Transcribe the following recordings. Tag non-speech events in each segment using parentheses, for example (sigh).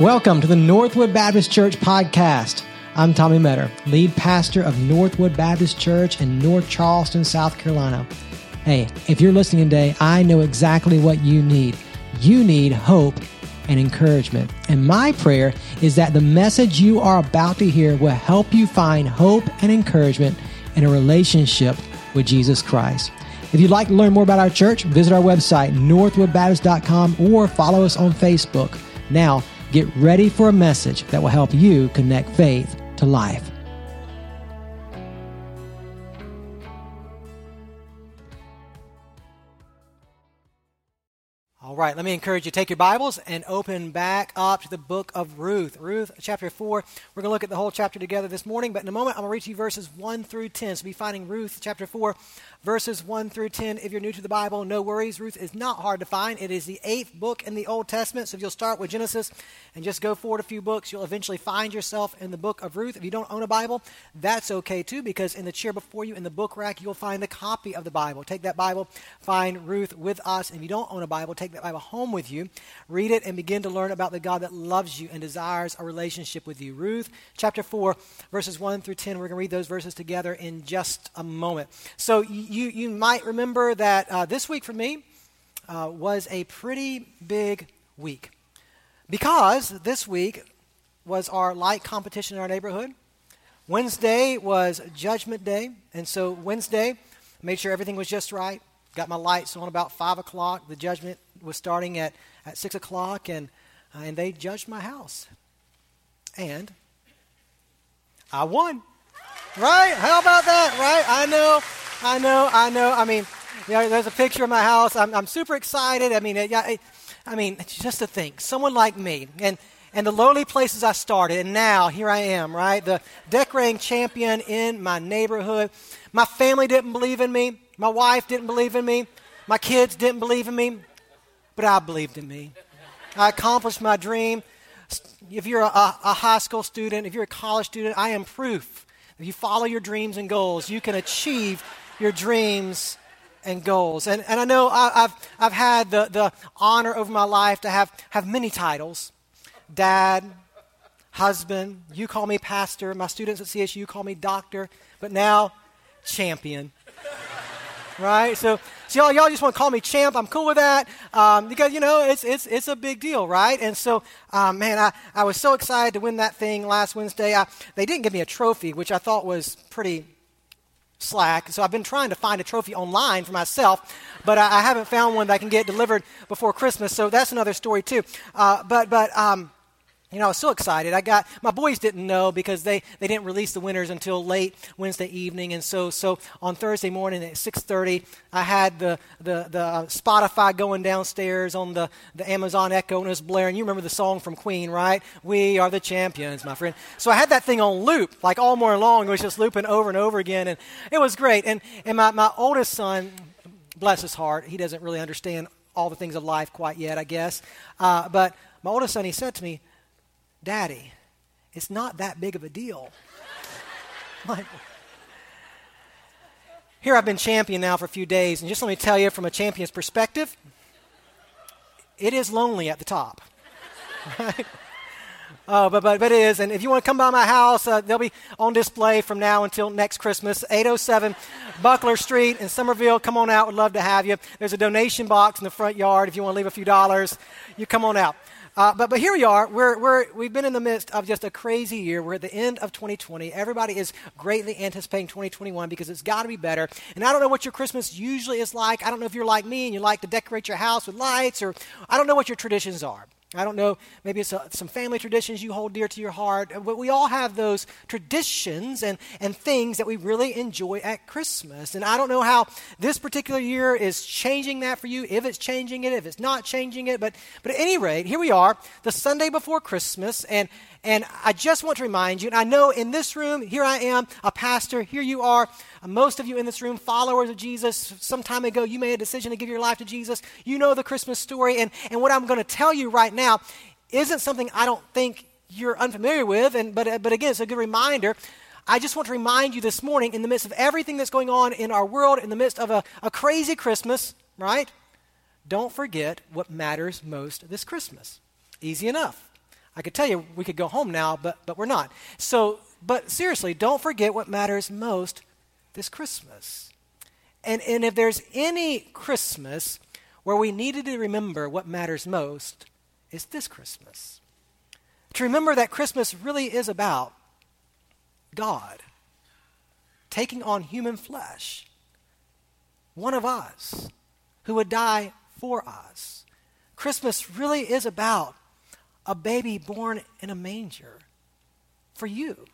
Welcome to the Northwood Baptist Church podcast. I'm Tommy Metter, lead pastor of Northwood Baptist Church in North Charleston, South Carolina. Hey, if you're listening today, I know exactly what you need. You need hope and encouragement. And my prayer is that the message you are about to hear will help you find hope and encouragement in a relationship with Jesus Christ. If you'd like to learn more about our church, visit our website, northwoodbaptist.com, or follow us on Facebook. Now, get ready for a message that will help you connect faith to life. All right, let me encourage you take your Bibles and open back up to the book of Ruth. Ruth chapter 4. We're going to look at the whole chapter together this morning, but in a moment I'm going to read you verses 1 through 10. So be finding Ruth chapter 4 verses 1 through 10. If you're new to the Bible, no worries. Ruth is not hard to find. It is the eighth book in the Old Testament. So if you'll start with Genesis and just go forward a few books, you'll eventually find yourself in the book of Ruth. If you don't own a Bible, that's okay too, because in the chair before you in the book rack, you'll find a copy of the Bible. Take that Bible, find Ruth with us. And if you don't own a Bible, take that Bible home with you, read it, and begin to learn about the God that loves you and desires a relationship with you. Ruth chapter 4, verses 1 through 10. We're going to read those verses together in just a moment. So you you might remember that uh, this week for me uh, was a pretty big week because this week was our light competition in our neighborhood. Wednesday was Judgment Day, and so Wednesday made sure everything was just right. Got my lights on about five o'clock. The judgment was starting at, at six o'clock, and uh, and they judged my house, and I won. Right? How about that? Right? I know I know, I know. I mean, there's a picture of my house. I'm, I'm super excited. I mean, it, it, I mean, just to think, someone like me, and and the lowly places I started, and now here I am, right? The decorating champion in my neighborhood. My family didn't believe in me. My wife didn't believe in me. My kids didn't believe in me, but I believed in me. I accomplished my dream. If you're a, a high school student, if you're a college student, I am proof. If you follow your dreams and goals, you can achieve your dreams and goals. And, and I know I, have I've had the, the honor over my life to have, have many titles dad, husband, you call me pastor, my students at CSU call me doctor, but now champion. right? So, so y'all, y'all just want to call me champ. I'm cool with that um, because, you know, it's, it's, it's a big deal, right? And so, um, man, I, I was so excited to win that thing last Wednesday. I, they didn't give me a trophy, which I thought was pretty slack. So I've been trying to find a trophy online for myself, but I, I haven't found one that I can get delivered before Christmas. So that's another story too. Uh, but but um, you know, I was so excited. I got my boys didn't know because they, they didn't release the winners until late Wednesday evening, and so so on Thursday morning at 6:30, I had the the, the uh, Spotify going downstairs on the, the Amazon Echo and it was blaring. You remember the song from Queen, right? We are the champions, my friend. So I had that thing on loop, like all morning long. It was just looping over and over again, and it was great. And and my my oldest son, bless his heart, he doesn't really understand all the things of life quite yet, I guess. Uh, but my oldest son, he said to me Daddy, it's not that big of a deal. (laughs) like, here I've been champion now for a few days, and just let me tell you from a champion's perspective, it is lonely at the top. (laughs) Right? Oh, but, but, but it is. And if you want to come by my house, uh, they'll be on display from now until next Christmas. 807 Buckler Street in Summerville. Come on out. Would love to have you. There's a donation box in the front yard. If you want to leave a few dollars, you come on out. Uh, but, but here we are. We're, we're, we've been in the midst of just a crazy year. We're at the end of 2020. Everybody is greatly anticipating 2021 because it's got to be better. And I don't know what your Christmas usually is like. I don't know if you're like me and you like to decorate your house with lights, or I don't know what your traditions are. I don't know, maybe it's a, some family traditions you hold dear to your heart, uh, but we all have those traditions and, and things that we really enjoy at Christmas. And I don't know how this particular year is changing that for you, if it's changing it, if it's not changing it, but, but at any rate, here we are, the Sunday before Christmas, and and I just want to remind you, and I know in this room, here I am, a pastor, here you are, most of you in this room, followers of Jesus. Some time ago, you made a decision to give your life to Jesus. You know the Christmas story, and, and what I'm going to tell you right now isn't something I don't think you're unfamiliar with, and, but, but again, it's a good reminder. I just want to remind you this morning, in the midst of everything that's going on in our world, in the midst of a, a crazy Christmas, right? Don't forget what matters most this Christmas. Easy enough. I could tell you we could go home now, but, but we're not. So, but seriously, don't forget what matters most this Christmas. And, and if there's any Christmas where we needed to remember what matters most, it's this Christmas. To remember that Christmas really is about God taking on human flesh, one of us who would die for us. Christmas really is about a baby born in a manger for you.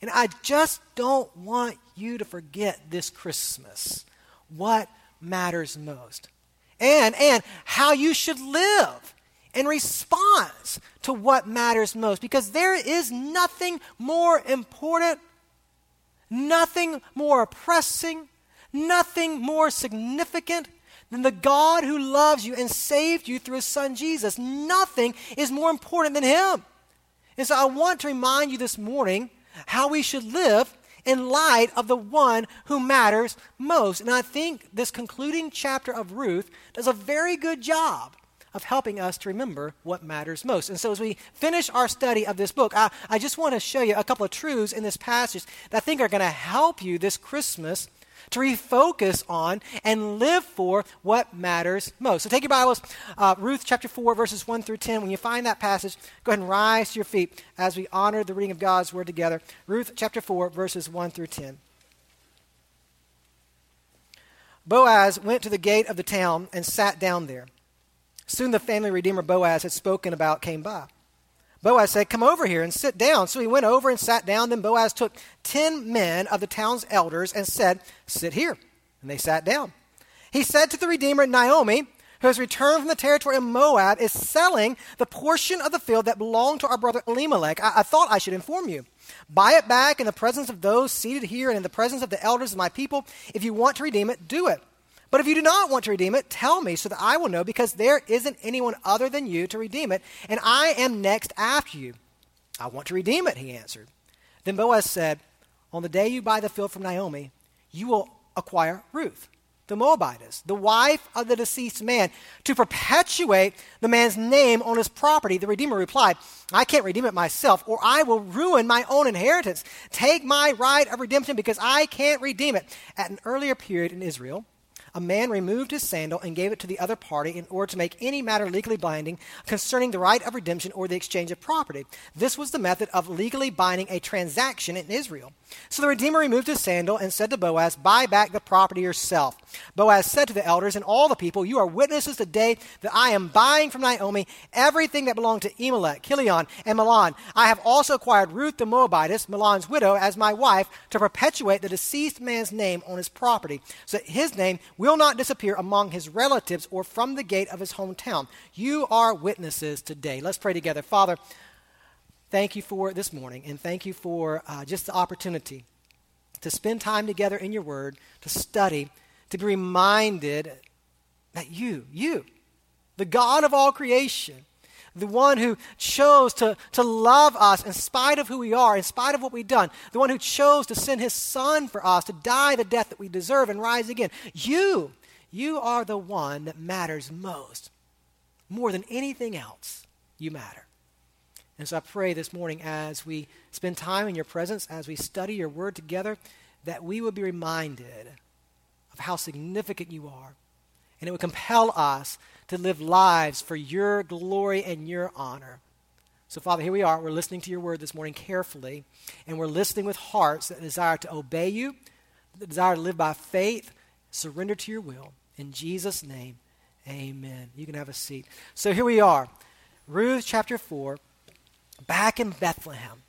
And I just don't want you to forget this Christmas what matters most. And and how you should live in response to what matters most because there is nothing more important, nothing more oppressing, nothing more significant than the God who loves you and saved you through his son Jesus. Nothing is more important than him. And so I want to remind you this morning how we should live in light of the one who matters most. And I think this concluding chapter of Ruth does a very good job of helping us to remember what matters most. And so, as we finish our study of this book, I, I just want to show you a couple of truths in this passage that I think are going to help you this Christmas to refocus on and live for what matters most. So take your Bibles, uh, Ruth chapter 4, verses 1 through 10. When you find that passage, go ahead and rise to your feet as we honor the reading of God's word together. Ruth chapter 4, verses 1 through 10. Boaz went to the gate of the town and sat down there. Soon the family redeemer Boaz had spoken about came by. Boaz said, Come over here and sit down. So he went over and sat down. Then Boaz took ten men of the town's elders and said, Sit here. And they sat down. He said to the Redeemer, Naomi, who has returned from the territory of Moab, is selling the portion of the field that belonged to our brother Elimelech. I, I thought I should inform you. Buy it back in the presence of those seated here and in the presence of the elders of my people. If you want to redeem it, do it. But if you do not want to redeem it, tell me so that I will know, because there isn't anyone other than you to redeem it, and I am next after you. I want to redeem it, he answered. Then Boaz said, On the day you buy the field from Naomi, you will acquire Ruth, the Moabitess, the wife of the deceased man, to perpetuate the man's name on his property. The Redeemer replied, I can't redeem it myself, or I will ruin my own inheritance. Take my right of redemption because I can't redeem it. At an earlier period in Israel, a man removed his sandal and gave it to the other party in order to make any matter legally binding concerning the right of redemption or the exchange of property. This was the method of legally binding a transaction in Israel. So the Redeemer removed his sandal and said to Boaz, Buy back the property yourself. Boaz said to the elders and all the people, You are witnesses today that I am buying from Naomi everything that belonged to Elimelech, Chilion, and Mahlon. I have also acquired Ruth the Moabitess, Mahlon's widow, as my wife to perpetuate the deceased man's name on his property, so that his name will not disappear among his relatives or from the gate of his hometown. You are witnesses today. Let's pray together. Father, thank you for this morning, and thank you for uh, just the opportunity to spend time together in your word, to study, to be reminded that you, you, the God of all creation, the one who chose to, to love us in spite of who we are, in spite of what we've done, the one who chose to send his son for us to die the death that we deserve and rise again. You, you are the one that matters most. More than anything else, you matter. And so I pray this morning as we spend time in your presence, as we study your word together, that we would be reminded of how significant you are. And it would compel us to live lives for your glory and your honor. So, Father, here we are. We're listening to your word this morning carefully, and we're listening with hearts that desire to obey you, that desire to live by faith, surrender to your will. In Jesus' name, amen. You can have a seat. So, here we are, Ruth chapter 4, back in Bethlehem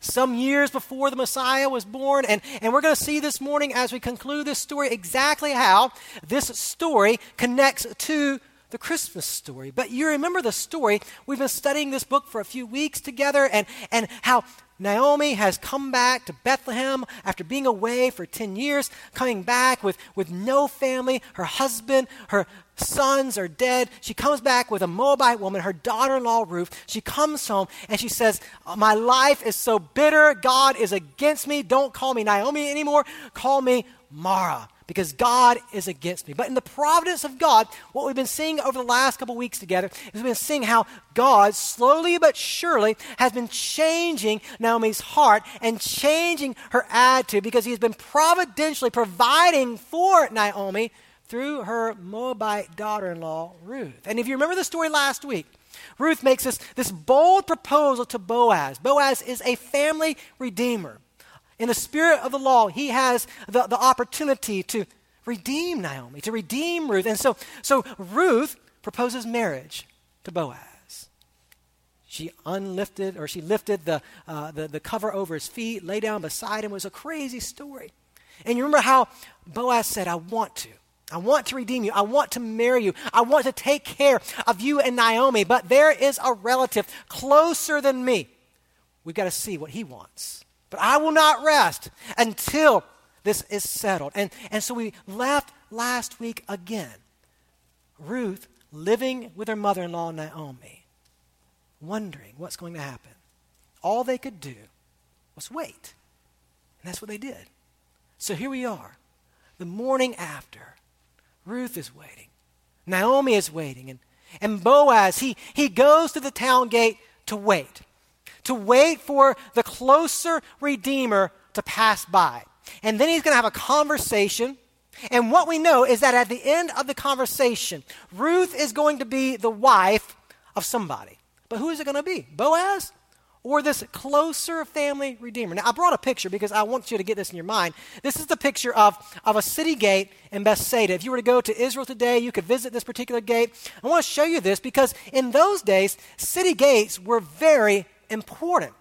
some years before the Messiah was born. And, and we're going to see this morning as we conclude this story exactly how this story connects to the Christmas story. But you remember the story. We've been studying this book for a few weeks together and, and how Naomi has come back to Bethlehem after being away for 10 years, coming back with, with no family. Her husband, her sons are dead. She comes back with a Moabite woman, her daughter in law, Ruth. She comes home and she says, My life is so bitter. God is against me. Don't call me Naomi anymore. Call me Mara because God is against me. But in the providence of God, what we've been seeing over the last couple weeks together is we've been seeing how God, slowly but surely, has been changing Naomi's heart and changing her attitude because he's been providentially providing for Naomi through her Moabite daughter in law, Ruth. And if you remember the story last week, Ruth makes this, this bold proposal to Boaz. Boaz is a family redeemer. In the spirit of the law, he has the, the opportunity to redeem Naomi, to redeem Ruth. And so, so Ruth proposes marriage to Boaz. She unlifted, or she lifted the, uh, the, the cover over his feet, lay down beside him. It was a crazy story. And you remember how Boaz said, I want to. I want to redeem you. I want to marry you. I want to take care of you and Naomi. But there is a relative closer than me. We've got to see what he wants. But I will not rest until this is settled. And, and so we left last week again. Ruth living with her mother in law, Naomi, wondering what's going to happen. All they could do was wait. And that's what they did. So here we are, the morning after. Ruth is waiting. Naomi is waiting. And, and Boaz, he, he goes to the town gate to wait to wait for the closer Redeemer to pass by. And then he's going to have a conversation. And what we know is that at the end of the conversation, Ruth is going to be the wife of somebody. But who is it going to be? Boaz? Or this closer family redeemer. Now, I brought a picture because I want you to get this in your mind. This is the picture of, of a city gate in Bethsaida. If you were to go to Israel today, you could visit this particular gate. I want to show you this because in those days, city gates were very important.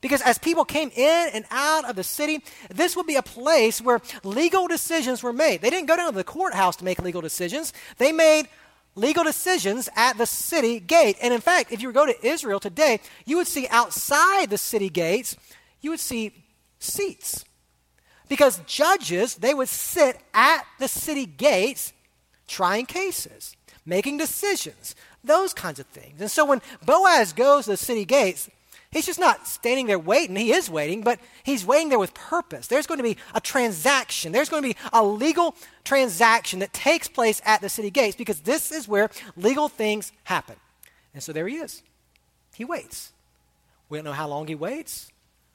Because as people came in and out of the city, this would be a place where legal decisions were made. They didn't go down to the courthouse to make legal decisions, they made legal decisions at the city gate. And in fact, if you were to go to Israel today, you would see outside the city gates, you would see seats. Because judges, they would sit at the city gates trying cases, making decisions, those kinds of things. And so when Boaz goes to the city gates, He's just not standing there waiting. He is waiting, but he's waiting there with purpose. There's going to be a transaction. There's going to be a legal transaction that takes place at the city gates because this is where legal things happen. And so there he is. He waits. We don't know how long he waits,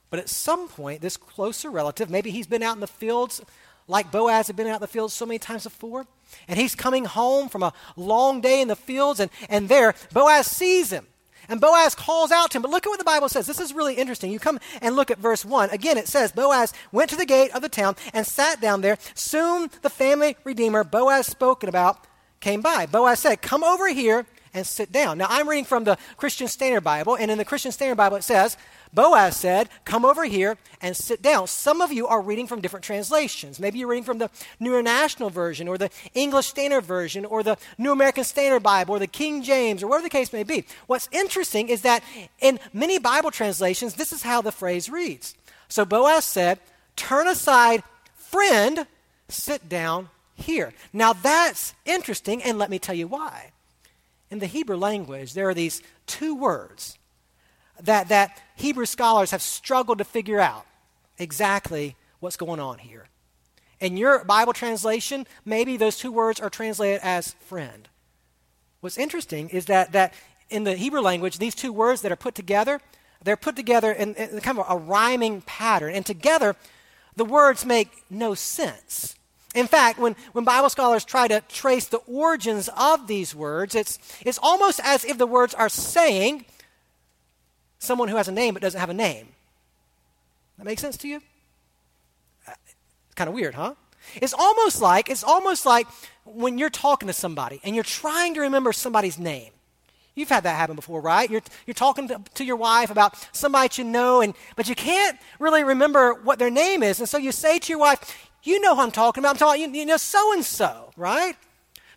but at some point, this closer relative, maybe he's been out in the fields like Boaz had been out in the fields so many times before, and he's coming home from a long day in the fields, and, and there, Boaz sees him. And Boaz calls out to him. But look at what the Bible says. This is really interesting. You come and look at verse 1. Again, it says Boaz went to the gate of the town and sat down there. Soon the family redeemer Boaz spoken about came by. Boaz said, Come over here and sit down. Now, I'm reading from the Christian Standard Bible, and in the Christian Standard Bible, it says, Boaz said, Come over here and sit down. Some of you are reading from different translations. Maybe you're reading from the New International Version or the English Standard Version or the New American Standard Bible or the King James or whatever the case may be. What's interesting is that in many Bible translations, this is how the phrase reads. So Boaz said, Turn aside, friend, sit down here. Now that's interesting, and let me tell you why. In the Hebrew language, there are these two words that, that Hebrew scholars have struggled to figure out exactly what's going on here. In your Bible translation, maybe those two words are translated as friend. What's interesting is that, that in the Hebrew language, these two words that are put together, they're put together in, in kind of a rhyming pattern. And together, the words make no sense. In fact, when, when Bible scholars try to trace the origins of these words, it's, it's almost as if the words are saying someone who has a name but doesn't have a name. That makes sense to you? Uh, it's kind of weird, huh? It's almost like it's almost like when you're talking to somebody and you're trying to remember somebody's name. You've had that happen before, right? You're, you're talking to, to your wife about somebody you know, and, but you can't really remember what their name is. And so you say to your wife, You know who I'm talking about. I'm talking, you, you know, so and so, right?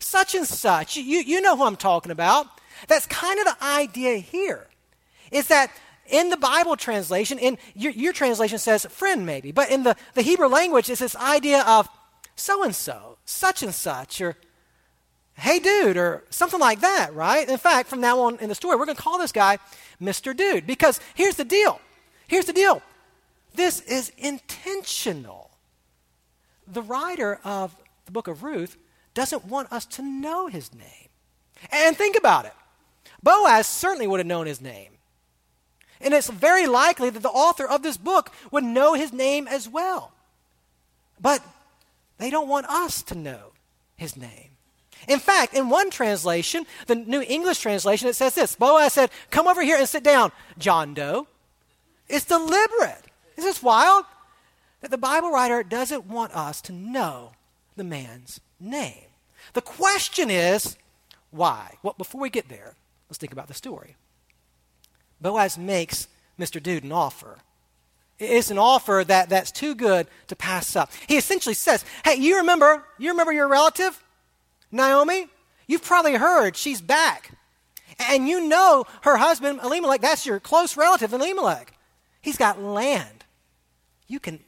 Such and such. You, you know who I'm talking about. That's kind of the idea here is that in the Bible translation, in your, your translation says friend maybe, but in the, the Hebrew language, it's this idea of so and so, such and such, or hey dude, or something like that, right? In fact, from now on in the story, we're going to call this guy Mr. Dude because here's the deal. Here's the deal. This is intentional. The writer of the book of Ruth doesn't want us to know his name. And think about it. Boaz certainly would have known his name. And it's very likely that the author of this book would know his name as well. But they don't want us to know his name. In fact, in one translation, the New English translation, it says this Boaz said, Come over here and sit down, John Doe. It's deliberate. Is this wild? That the Bible writer doesn't want us to know the man's name. The question is, why? Well, before we get there, let's think about the story. Boaz makes Mr. Dude an offer. It's an offer that, that's too good to pass up. He essentially says, Hey, you remember, you remember your relative, Naomi? You've probably heard she's back. And you know her husband, Elimelech, that's your close relative, Elimelech. He's got land. You can,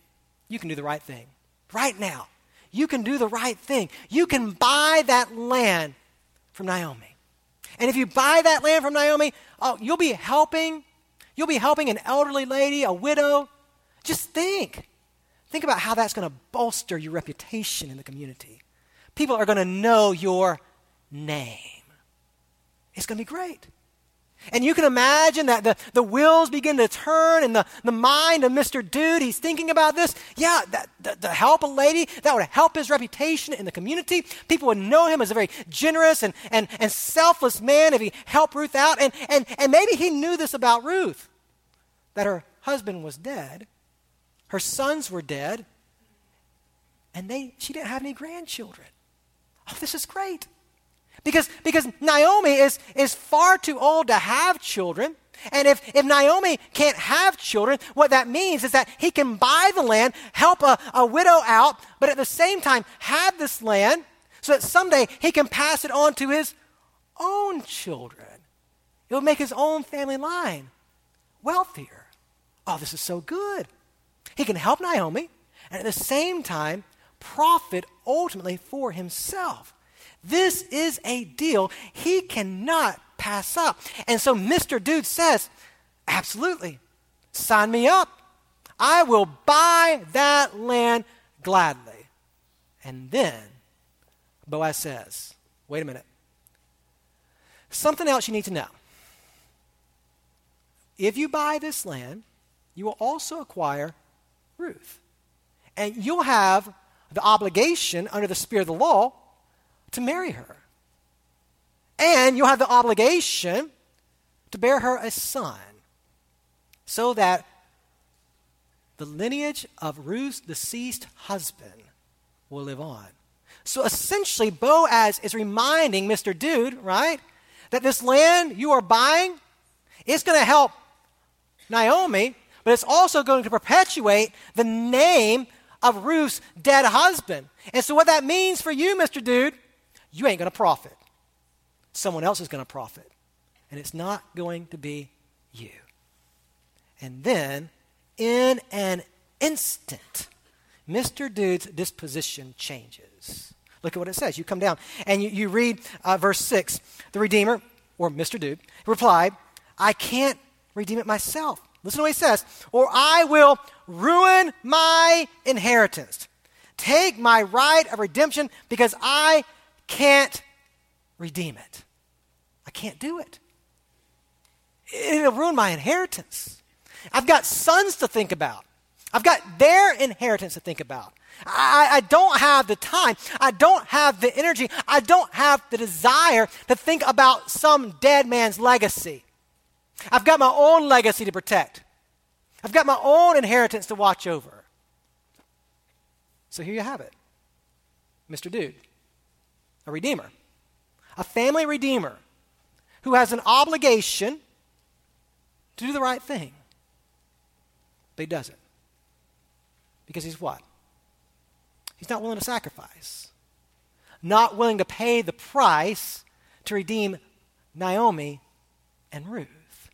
you can do the right thing right now. You can do the right thing. You can buy that land from Naomi. And if you buy that land from Naomi, oh, you'll be helping. You'll be helping an elderly lady, a widow. Just think. Think about how that's going to bolster your reputation in the community. People are going to know your name. It's going to be great. And you can imagine that the, the wheels begin to turn in the, the mind of Mr. Dude. He's thinking about this. Yeah, that, that, to help a lady, that would help his reputation in the community. People would know him as a very generous and, and, and selfless man if he helped Ruth out. And, and, and maybe he knew this about Ruth that her husband was dead, her sons were dead, and they, she didn't have any grandchildren. Oh, this is great. Because, because Naomi is, is far too old to have children. And if, if Naomi can't have children, what that means is that he can buy the land, help a, a widow out, but at the same time have this land so that someday he can pass it on to his own children. It will make his own family line wealthier. Oh, this is so good. He can help Naomi and at the same time profit ultimately for himself. This is a deal he cannot pass up. And so Mr. Dude says, Absolutely, sign me up. I will buy that land gladly. And then Boaz says, Wait a minute. Something else you need to know. If you buy this land, you will also acquire Ruth. And you'll have the obligation under the spirit of the law to marry her. And you'll have the obligation to bear her a son so that the lineage of Ruth's deceased husband will live on. So essentially, Boaz is reminding Mr. Dude, right, that this land you are buying is going to help Naomi, but it's also going to perpetuate the name of Ruth's dead husband. And so, what that means for you, Mr. Dude, you ain't going to profit. Someone else is going to profit. And it's not going to be you. And then, in an instant, Mr. Dude's disposition changes. Look at what it says. You come down and you, you read uh, verse 6. The Redeemer, or Mr. Dude, replied, I can't redeem it myself. Listen to what he says. Or I will ruin my inheritance. Take my right of redemption because I can't redeem it. I can't do it. It'll ruin my inheritance. I've got sons to think about. I've got their inheritance to think about. I, I, don't have the time. I don't have the energy. I don't have the desire to think about some dead man's legacy. I've got my own legacy to protect. I've got my own inheritance to watch over. So here you have it, Mr. Dude a redeemer, a family redeemer who has an obligation to do the right thing. But he doesn't. Because he's what? He's not willing to sacrifice, not willing to pay the price to redeem Naomi and Ruth.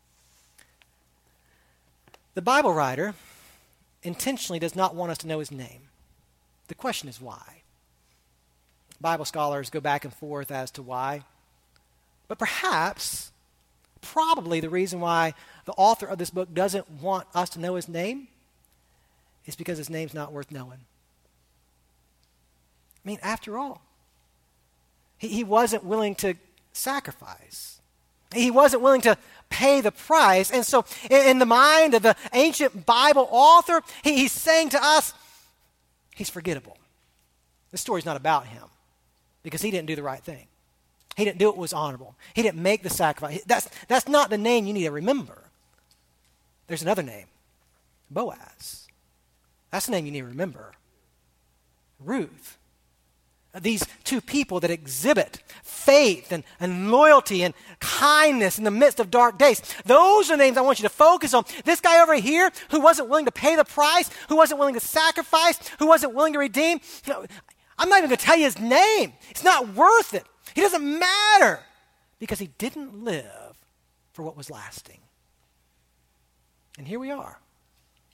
The Bible writer intentionally does not want us to know his name. The question is why. Bible scholars go back and forth as to why. But perhaps, probably the reason why the author of this book doesn't want us to know his name is because his name's not worth knowing. I mean, after all, he, he wasn't willing to sacrifice. He wasn't willing to pay the price. And so, in, in the mind of the ancient Bible author, he, he's saying to us, he's forgettable. This story's not about him because he didn't do the right thing. He didn't do what was honorable. He didn't make the sacrifice. That's, that's not the name you need to remember. There's another name Boaz. That's the name you need to remember. Ruth these two people that exhibit faith and, and loyalty and kindness in the midst of dark days. Those are names I want you to focus on. This guy over here who wasn't willing to pay the price, who wasn't willing to sacrifice, who wasn't willing to redeem. You know, I'm not even going to tell you his name. It's not worth it. He doesn't matter because he didn't live for what was lasting. And here we are.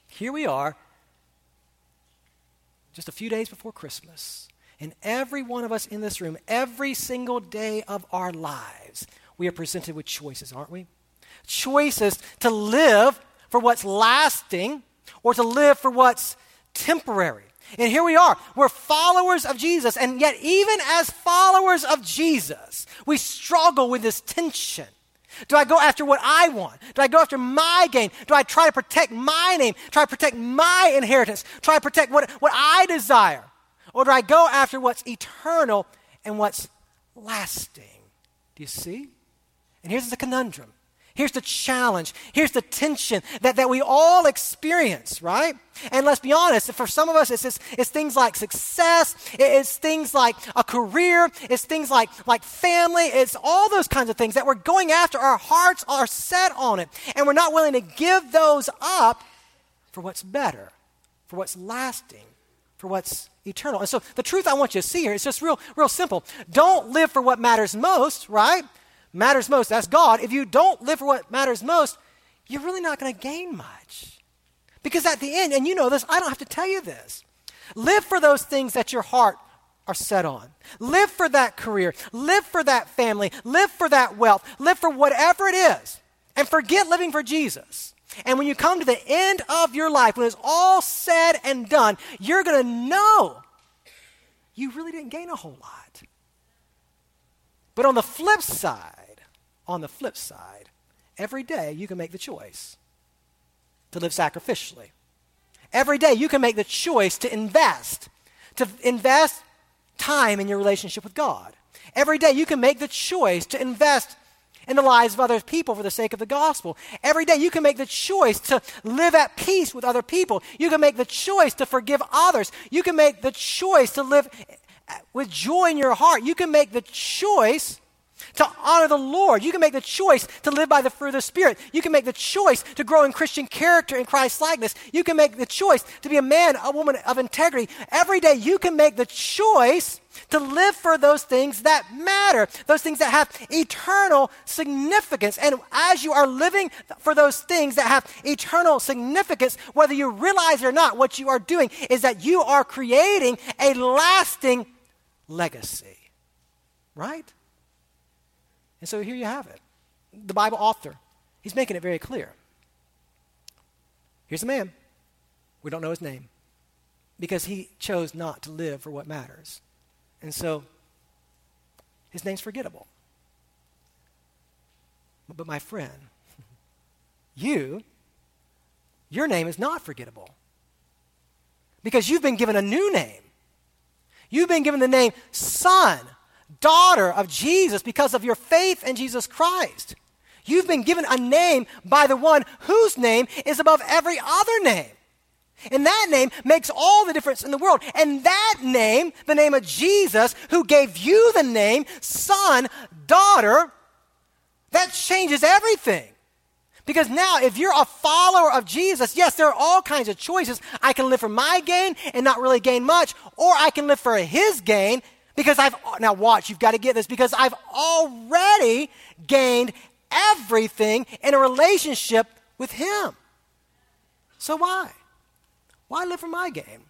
Here we are, just a few days before Christmas. And every one of us in this room, every single day of our lives, we are presented with choices, aren't we? Choices to live for what's lasting or to live for what's temporary. And here we are. We're followers of Jesus. And yet, even as followers of Jesus, we struggle with this tension. Do I go after what I want? Do I go after my gain? Do I try to protect my name? Try to protect my inheritance? Try to protect what, what I desire? Or do I go after what's eternal and what's lasting? Do you see? And here's the conundrum. Here's the challenge. Here's the tension that, that we all experience, right? And let's be honest, for some of us, it's, it's, it's things like success, it's things like a career, it's things like, like family, it's all those kinds of things that we're going after. Our hearts are set on it, and we're not willing to give those up for what's better, for what's lasting, for what's eternal. And so the truth I want you to see here is just real, real simple. Don't live for what matters most, right? Matters most, that's God. If you don't live for what matters most, you're really not going to gain much. Because at the end, and you know this, I don't have to tell you this. Live for those things that your heart are set on. Live for that career. Live for that family. Live for that wealth. Live for whatever it is. And forget living for Jesus. And when you come to the end of your life, when it's all said and done, you're going to know you really didn't gain a whole lot. But on the flip side, on the flip side, every day you can make the choice to live sacrificially. Every day you can make the choice to invest, to invest time in your relationship with God. Every day you can make the choice to invest in the lives of other people for the sake of the gospel. Every day you can make the choice to live at peace with other people. You can make the choice to forgive others. You can make the choice to live with joy in your heart. You can make the choice to honor the Lord. You can make the choice to live by the fruit of the Spirit. You can make the choice to grow in Christian character and Christ likeness. You can make the choice to be a man, a woman of integrity. Every day you can make the choice to live for those things that matter, those things that have eternal significance. And as you are living for those things that have eternal significance, whether you realize it or not, what you are doing is that you are creating a lasting legacy. Right? And so here you have it. The Bible author, he's making it very clear. Here's a man. We don't know his name because he chose not to live for what matters. And so his name's forgettable. But my friend, (laughs) you, your name is not forgettable because you've been given a new name. You've been given the name Son daughter of Jesus because of your faith in Jesus Christ. You've been given a name by the one whose name is above every other name. And that name makes all the difference in the world. And that name, the name of Jesus, who gave you the name son, daughter, that changes everything. Because now, if you're a follower of Jesus, yes, there are all kinds of choices. I can live for my gain and not really gain much, or I can live for his gain because I've, now watch, you've got to get this, because I've already gained everything in a relationship with Him. So why? Why live for my game?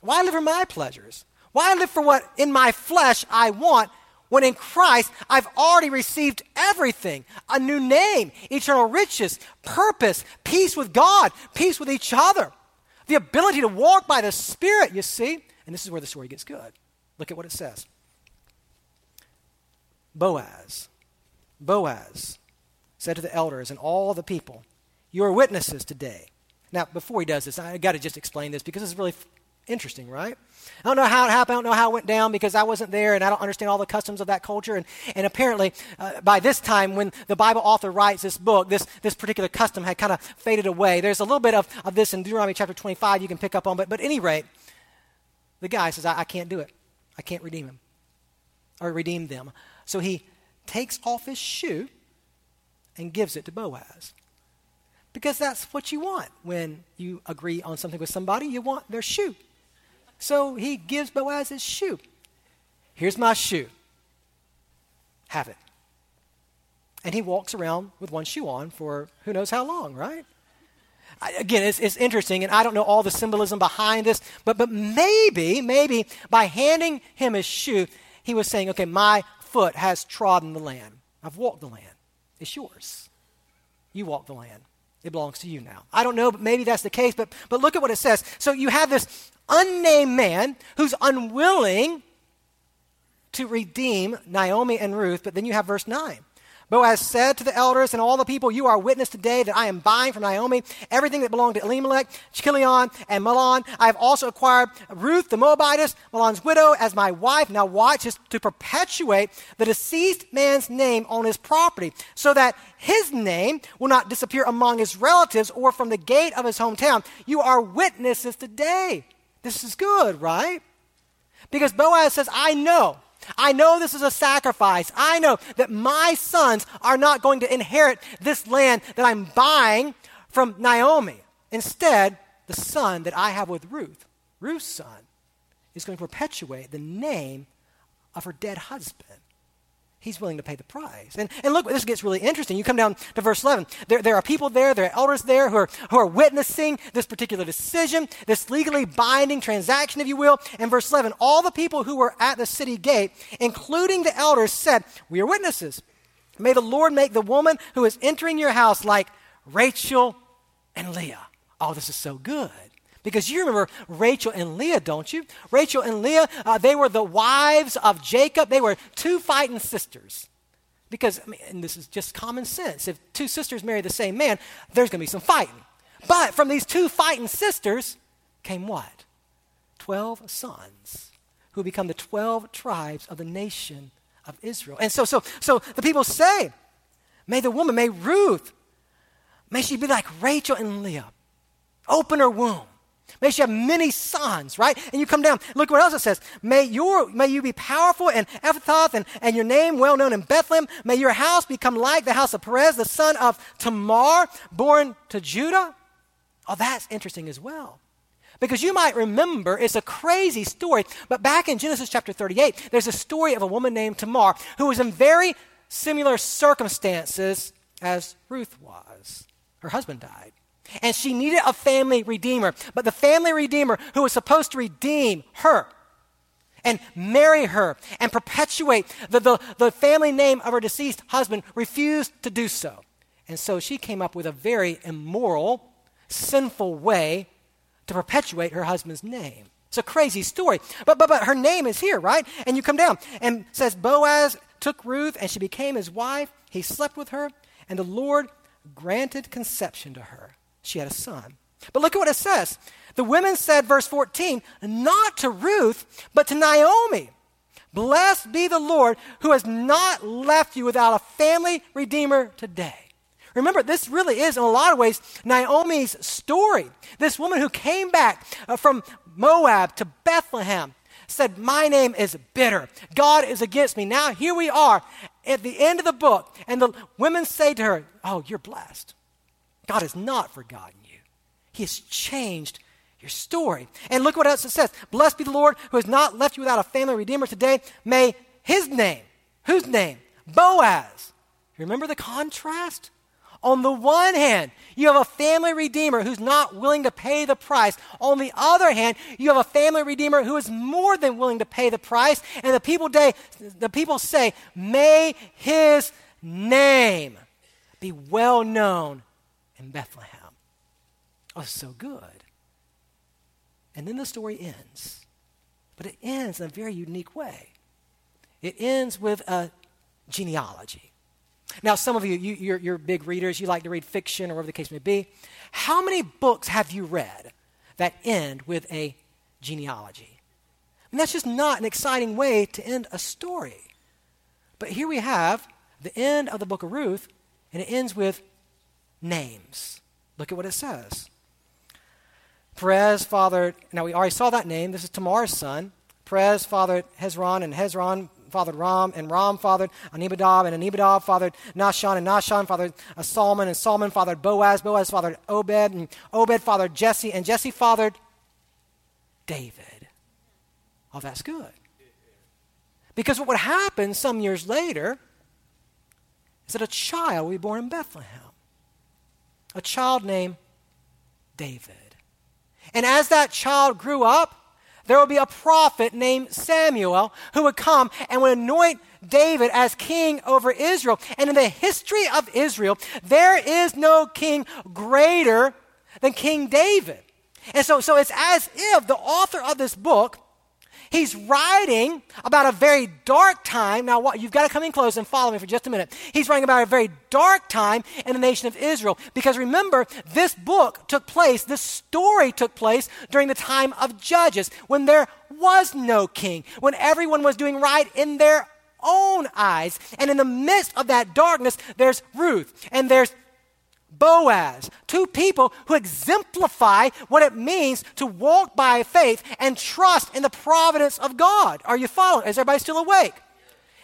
Why live for my pleasures? Why live for what in my flesh I want when in Christ I've already received everything a new name, eternal riches, purpose, peace with God, peace with each other, the ability to walk by the Spirit, you see? And this is where the story gets good. Look at what it says Boaz, Boaz said to the elders and all the people, You are witnesses today. Now, before he does this, I got to just explain this because it's really interesting, right? I don't know how it happened. I don't know how it went down because I wasn't there and I don't understand all the customs of that culture. And, and apparently, uh, by this time, when the Bible author writes this book, this, this particular custom had kind of faded away. There's a little bit of, of this in Deuteronomy chapter 25 you can pick up on. But, but at any rate, the guy says, I, I can't do it. I can't redeem him or redeem them. So he takes off his shoe and gives it to Boaz. Because that's what you want when you agree on something with somebody. You want their shoe. So he gives Boaz his shoe. Here's my shoe. Have it. And he walks around with one shoe on for who knows how long, right? Again, it's, it's interesting, and I don't know all the symbolism behind this, but, but maybe, maybe by handing him his shoe, he was saying, okay, my foot has trodden the land. I've walked the land. It's yours. You walk the land. It belongs to you now. I don't know, but maybe that's the case. But, but look at what it says. So you have this unnamed man who's unwilling to redeem Naomi and Ruth, but then you have verse 9. Boaz said to the elders and all the people, You are witness today that I am buying from Naomi everything that belonged to Elimelech, Chilion, and Mahlon. I have also acquired Ruth the Moabitess, Mahlon's widow, as my wife. Now watch this to perpetuate the deceased man's name on his property, so that his name will not disappear among his relatives or from the gate of his hometown. You are witnesses today. This is good, right? Because Boaz says, I know I know this is a sacrifice. I know that my sons are not going to inherit this land that I'm buying from Naomi. Instead, the son that I have with Ruth, Ruth's son, is going to perpetuate the name of her dead husband he's willing to pay the price. And, and look, this gets really interesting. You come down to verse 11. There, there are people there, there are elders there who are, who are witnessing this particular decision, this legally binding transaction, if you will. And verse 11, all the people who were at the city gate, including the elders, said, We are witnesses. May the Lord make the woman who is entering your house like Rachel and Leah. Oh, this is so good. Because you remember Rachel and Leah, don't you? Rachel and Leah, uh, they were the wives of Jacob. They were two fighting sisters. Because, I mean, and this is just common sense. If two sisters marry the same man, there's going to be some fighting. But from these two fighting sisters came what? Twelve sons who become the 12 tribes of the nation of Israel. And so, so, so the people say, May the woman, may Ruth, may she be like Rachel and Leah. Open her womb May she have many sons, right? And you come down, look what else it says. May, your, may you be powerful in Ephrathah and, and your name well known in Bethlehem. May your house become like the house of Perez, the son of Tamar, born to Judah. Oh, that's interesting as well. Because you might remember, it's a crazy story, but back in Genesis chapter 38, there's a story of a woman named Tamar who was in very similar circumstances as Ruth was. Her husband died. And she needed a family redeemer. But the family redeemer who was supposed to redeem her and marry her and perpetuate the, the, the family name of her deceased husband refused to do so. And so she came up with a very immoral, sinful way to perpetuate her husband's name. It's a crazy story. But, but, but her name is here, right? And you come down and says Boaz took Ruth and she became his wife. He slept with her, and the Lord granted conception to her she had a son. But look at what it says. The women said, verse 14, not to Ruth, but to Naomi. Blessed be the Lord who has not left you without a family redeemer today. Remember, this really is, in a lot of ways, Naomi's story. This woman who came back uh, from Moab to Bethlehem said, My name is bitter. God is against me. Now, here we are at the end of the book, and the women say to her, Oh, you're blessed. God has not forgotten you. He has changed your story. And look what else it says. Blessed be the Lord who has not left you without a family redeemer today. May his name, whose name? Boaz. Remember the contrast? On the one hand, you have a family redeemer who's not willing to pay the price. On the other hand, you have a family redeemer who is more than willing to pay the price. And the people, day, the people say, May his name be well known in Bethlehem. Oh, so good. And then the story ends. But it ends in a very unique way. It ends with a genealogy. Now, some of you, you you're, you're big readers, you like to read fiction or whatever the case may be. How many books have you read that end with a genealogy? And that's just not an exciting way to end a story. But here we have the end of the book of Ruth, and it ends with names. Look at what it says. Perez fathered, now we already saw that name. This is Tamar's son. Perez fathered Hezron, and Hezron fathered Ram, and Ram fathered Amminadab, and Amminadab fathered Nahshon, and Nahshon fathered Salmon, and Salmon fathered Boaz, Boaz fathered Obed, and Obed fathered Jesse, and Jesse fathered David. Oh, that's good. Because what would happen some years later is that a child would be born in Bethlehem, a child named David. And as that child grew up, there would be a prophet named Samuel who would come and would anoint David as king over Israel. And in the history of Israel, there is no king greater than King David. And so, so it's as if the author of this book He's writing about a very dark time. Now, you've got to come in close and follow me for just a minute. He's writing about a very dark time in the nation of Israel. Because remember, this book took place, this story took place during the time of Judges, when there was no king, when everyone was doing right in their own eyes. And in the midst of that darkness, there's Ruth and there's Boaz, two people who exemplify what it means to walk by faith and trust in the providence of God. Are you following? Is everybody still awake?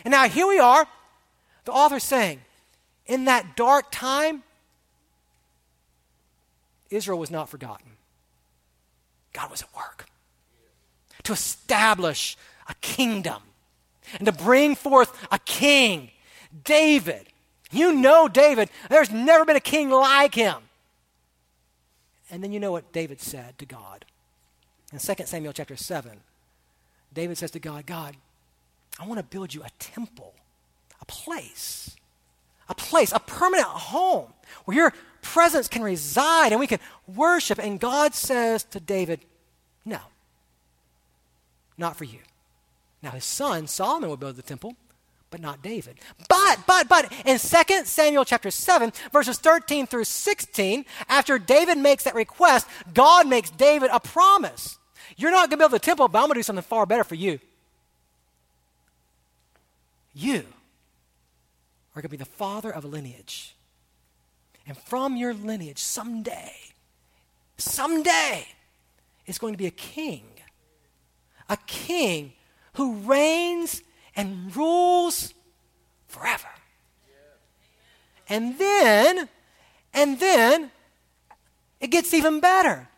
And now here we are, the author saying, in that dark time, Israel was not forgotten. God was at work to establish a kingdom and to bring forth a king, David, you know David. There's never been a king like him. And then you know what David said to God. In 2 Samuel chapter 7, David says to God, God, I want to build you a temple, a place, a place, a permanent home where your presence can reside and we can worship. And God says to David, No, not for you. Now his son Solomon will build the temple, but not David. But, but, but, in 2 Samuel chapter 7, verses 13 through 16, after David makes that request, God makes David a promise. You're not going to build the temple, but I'm going to do something far better for you. You are going to be the father of a lineage. And from your lineage, someday, someday, is going to be a king. A king who reigns and rules forever. And then, and then, it gets even better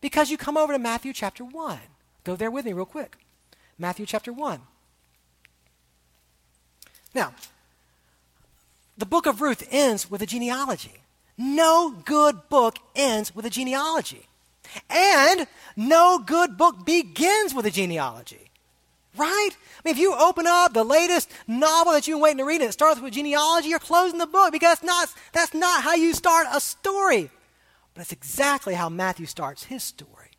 because you come over to Matthew chapter 1. Go there with me, real quick. Matthew chapter 1. Now, the book of Ruth ends with a genealogy. No good book ends with a genealogy. And no good book begins with a genealogy. Right? I mean, if you open up the latest novel that you've been waiting to read and it starts with genealogy, you're closing the book because that's not, that's not how you start a story. But it's exactly how Matthew starts his story.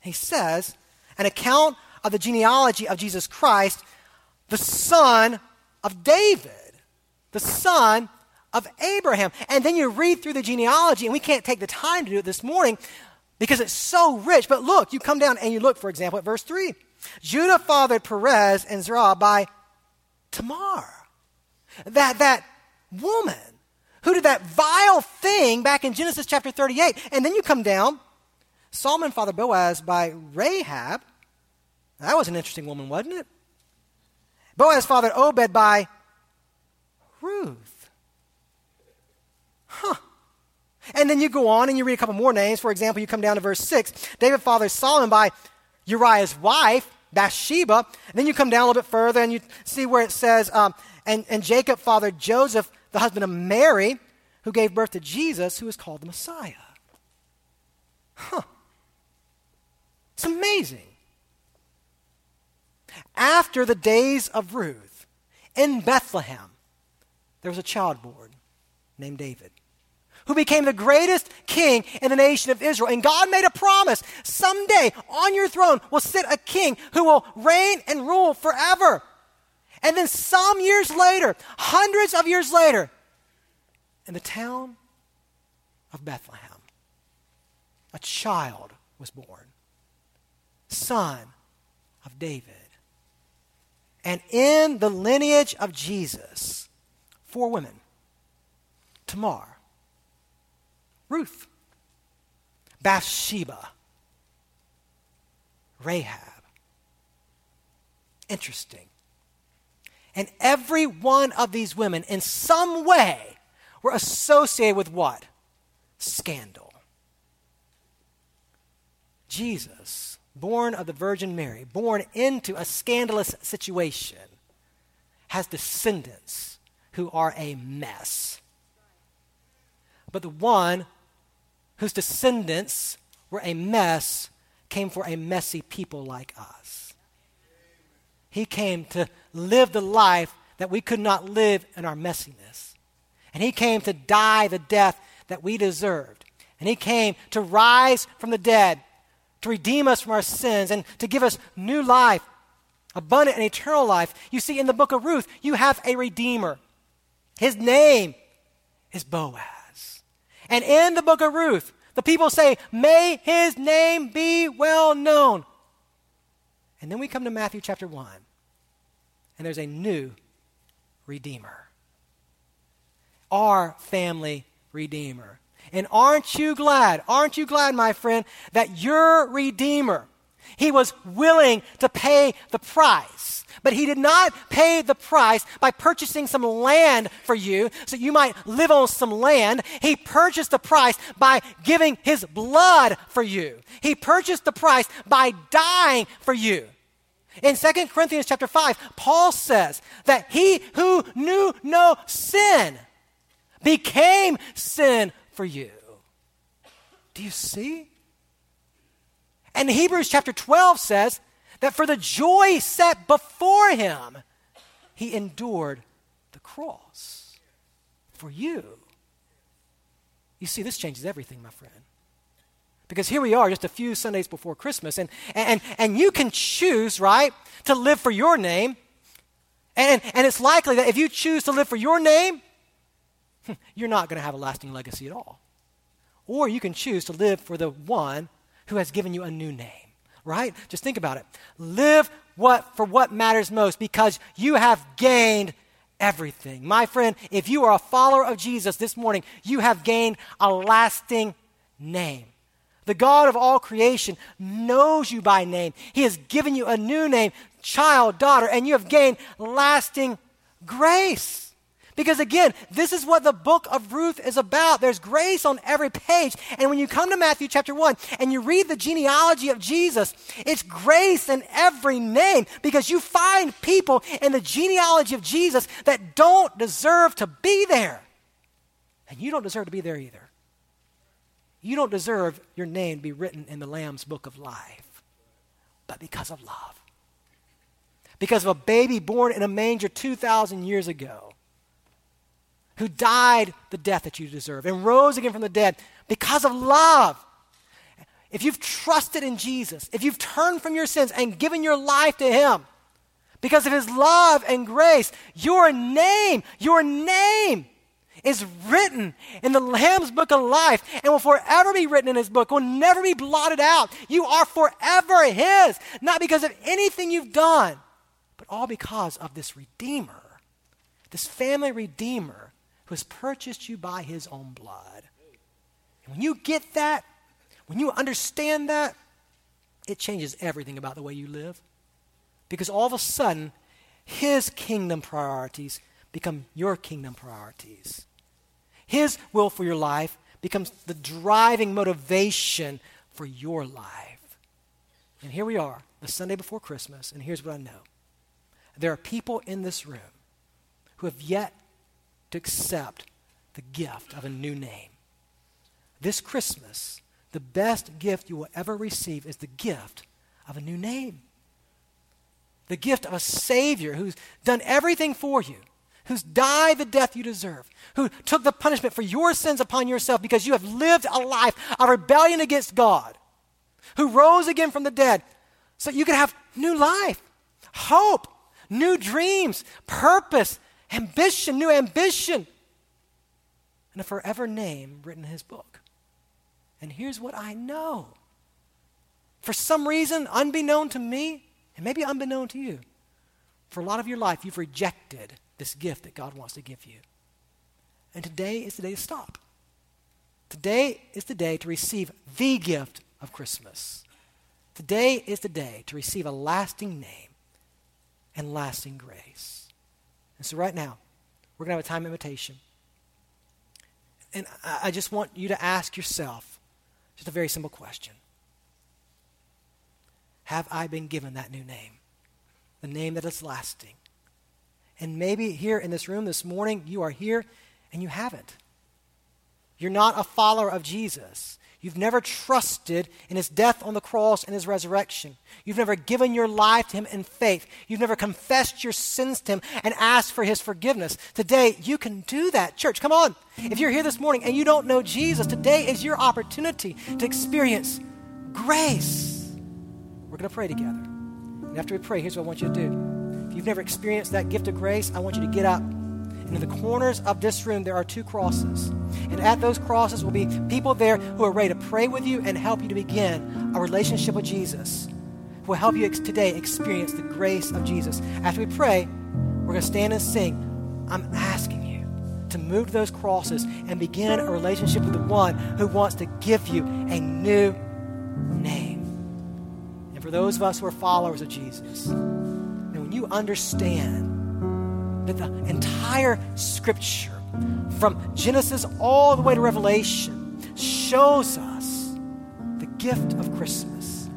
He says, an account of the genealogy of Jesus Christ, the son of David, the son of Abraham. And then you read through the genealogy, and we can't take the time to do it this morning because it's so rich. But look, you come down and you look, for example, at verse 3. Judah fathered Perez and Zerah by Tamar. That, that woman who did that vile thing back in Genesis chapter 38. And then you come down, Salmon fathered Boaz by Rahab. That was an interesting woman, wasn't it? Boaz fathered Obed by Ruth. Huh. And then you go on and you read a couple more names. For example, you come down to verse 6. David fathered Solomon by Uriah's wife, Bathsheba. And then you come down a little bit further and you see where it says, um, and, and Jacob fathered Joseph, the husband of Mary, who gave birth to Jesus, who is called the Messiah. Huh. It's amazing. After the days of Ruth, in Bethlehem, there was a child born named David who became the greatest king in the nation of Israel. And God made a promise someday on your throne will sit a king who will reign and rule forever. And then some years later, hundreds of years later, in the town of Bethlehem, a child was born, son of David. And in the lineage of Jesus, four women Tamar, Ruth, Bathsheba, Rahab. Interesting. And every one of these women, in some way, were associated with what? Scandal. Jesus, born of the Virgin Mary, born into a scandalous situation, has descendants who are a mess. But the one whose descendants were a mess came for a messy people like us. He came to live the life that we could not live in our messiness. And he came to die the death that we deserved. And he came to rise from the dead, to redeem us from our sins, and to give us new life, abundant and eternal life. You see, in the book of Ruth, you have a redeemer. His name is Boaz. And in the book of Ruth, the people say, May his name be well known. And then we come to Matthew chapter 1, and there's a new Redeemer. Our family Redeemer. And aren't you glad, aren't you glad, my friend, that your Redeemer, he was willing to pay the price. But he did not pay the price by purchasing some land for you so you might live on some land. He purchased the price by giving his blood for you. He purchased the price by dying for you. In 2 Corinthians chapter 5, Paul says that he who knew no sin became sin for you. Do you see? And Hebrews chapter 12 says that for the joy set before him, he endured the cross for you. You see, this changes everything, my friend. Because here we are, just a few Sundays before Christmas, and, and, and you can choose, right, to live for your name. And, and it's likely that if you choose to live for your name, (laughs) you're not going to have a lasting legacy at all. Or you can choose to live for the one who has given you a new name, right? Just think about it. Live what for what matters most because you have gained everything. My friend, if you are a follower of Jesus this morning, you have gained a lasting name. The God of all creation knows you by name. He has given you a new name, child, daughter, and you have gained lasting grace. Because again, this is what the book of Ruth is about. There's grace on every page. And when you come to Matthew chapter 1 and you read the genealogy of Jesus, it's grace in every name because you find people in the genealogy of Jesus that don't deserve to be there. And you don't deserve to be there either. You don't deserve your name to be written in the Lamb's book of life, but because of love. Because of a baby born in a manger 2,000 years ago who died the death that you deserve and rose again from the dead because of love. If you've trusted in Jesus, if you've turned from your sins and given your life to Him, because of His love and grace, your name, your name is written in the Lamb's book of life and will forever be written in His book, will never be blotted out. You are forever His, not because of anything you've done, but all because of this Redeemer, this family Redeemer has purchased you by his own blood. And when you get that, when you understand that, it changes everything about the way you live. Because all of a sudden, his kingdom priorities become your kingdom priorities. His will for your life becomes the driving motivation for your life. And here we are, the Sunday before Christmas, and here's what I know there are people in this room who have yet to accept the gift of a new name. This Christmas, the best gift you will ever receive is the gift of a new name. The gift of a Savior who's done everything for you, who's died the death you deserve, who took the punishment for your sins upon yourself because you have lived a life of rebellion against God, who rose again from the dead so you could have new life, hope, new dreams, purpose, ambition, new ambition, and a forever name written in his book. And here's what I know. For some reason, unbeknown to me, and maybe unbeknown to you, for a lot of your life, you've rejected this gift that God wants to give you. And today is the day to stop. Today is the day to receive the gift of Christmas. Today is the day to receive a lasting name and lasting grace. And so, right now, we're going to have a time invitation. And I just want you to ask yourself just a very simple question Have I been given that new name? The name that is lasting. And maybe here in this room this morning, you are here and you haven't. You're not a follower of Jesus. You've never trusted in his death on the cross and his resurrection. You've never given your life to him in faith. You've never confessed your sins to him and asked for his forgiveness. Today, you can do that. Church, come on. If you're here this morning and you don't know Jesus, today is your opportunity to experience grace. We're going to pray together. And after we pray, here's what I want you to do. If you've never experienced that gift of grace, I want you to get up and in the corners of this room, there are two crosses. And at those crosses will be people there who are ready to pray with you and help you to begin a relationship with Jesus. Who will help you ex- today experience the grace of Jesus. After we pray, we're going to stand and sing. I'm asking you to move to those crosses and begin a relationship with the one who wants to give you a new name. And for those of us who are followers of Jesus, and when you understand that the entire scripture, from Genesis all the way to Revelation, shows us the gift of Christmas.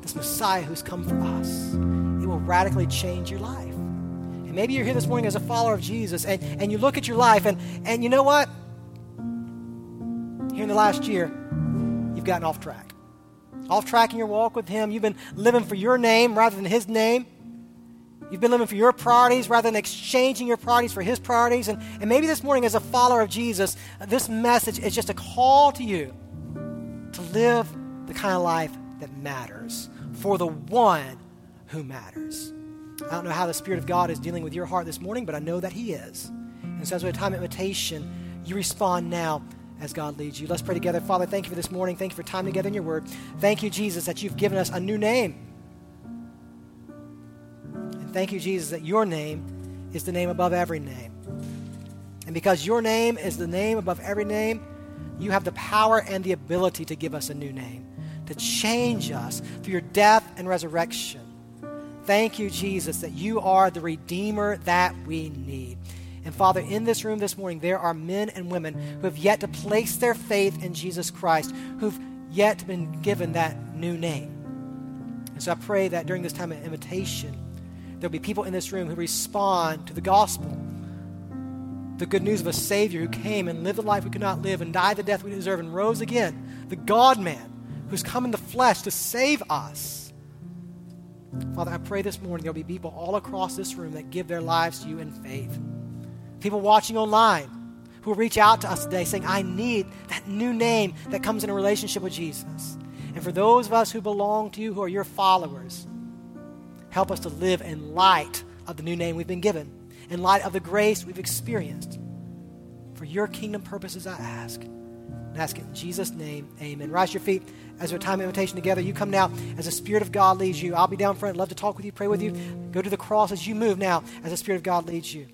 This Messiah who's come for us. It will radically change your life. And maybe you're here this morning as a follower of Jesus and, and you look at your life and, and you know what? Here in the last year, you've gotten off track. Off track in your walk with Him. You've been living for your name rather than His name. You've been living for your priorities rather than exchanging your priorities for His priorities. And, and maybe this morning, as a follower of Jesus, uh, this message is just a call to you to live the kind of life that matters for the one who matters. I don't know how the Spirit of God is dealing with your heart this morning, but I know that He is. And so, as we have time invitation, you respond now as God leads you. Let's pray together. Father, thank you for this morning. Thank you for time together in your word. Thank you, Jesus, that you've given us a new name. Thank you, Jesus, that your name is the name above every name. And because your name is the name above every name, you have the power and the ability to give us a new name, to change us through your death and resurrection. Thank you, Jesus, that you are the Redeemer that we need. And Father, in this room this morning, there are men and women who have yet to place their faith in Jesus Christ, who've yet been given that new name. And so I pray that during this time of invitation, there'll be people in this room who respond to the gospel, the good news of a Savior who came and lived the life we could not live and died the death we deserve and rose again, the God man who's come in the flesh to save us. Father, I pray this morning there'll be people all across this room that give their lives to you in faith. People watching online who will reach out to us today saying, I need that new name that comes in a relationship with Jesus. And for those of us who belong to you, who are your followers, Help us to live in light of the new name we've been given, in light of the grace we've experienced. For your kingdom purposes, I ask. And ask it in Jesus' name. Amen. Rise your feet as our time of invitation together. You come now as the Spirit of God leads you. I'll be down front. Love to talk with you, pray with you. Go to the cross as you move now as the Spirit of God leads you.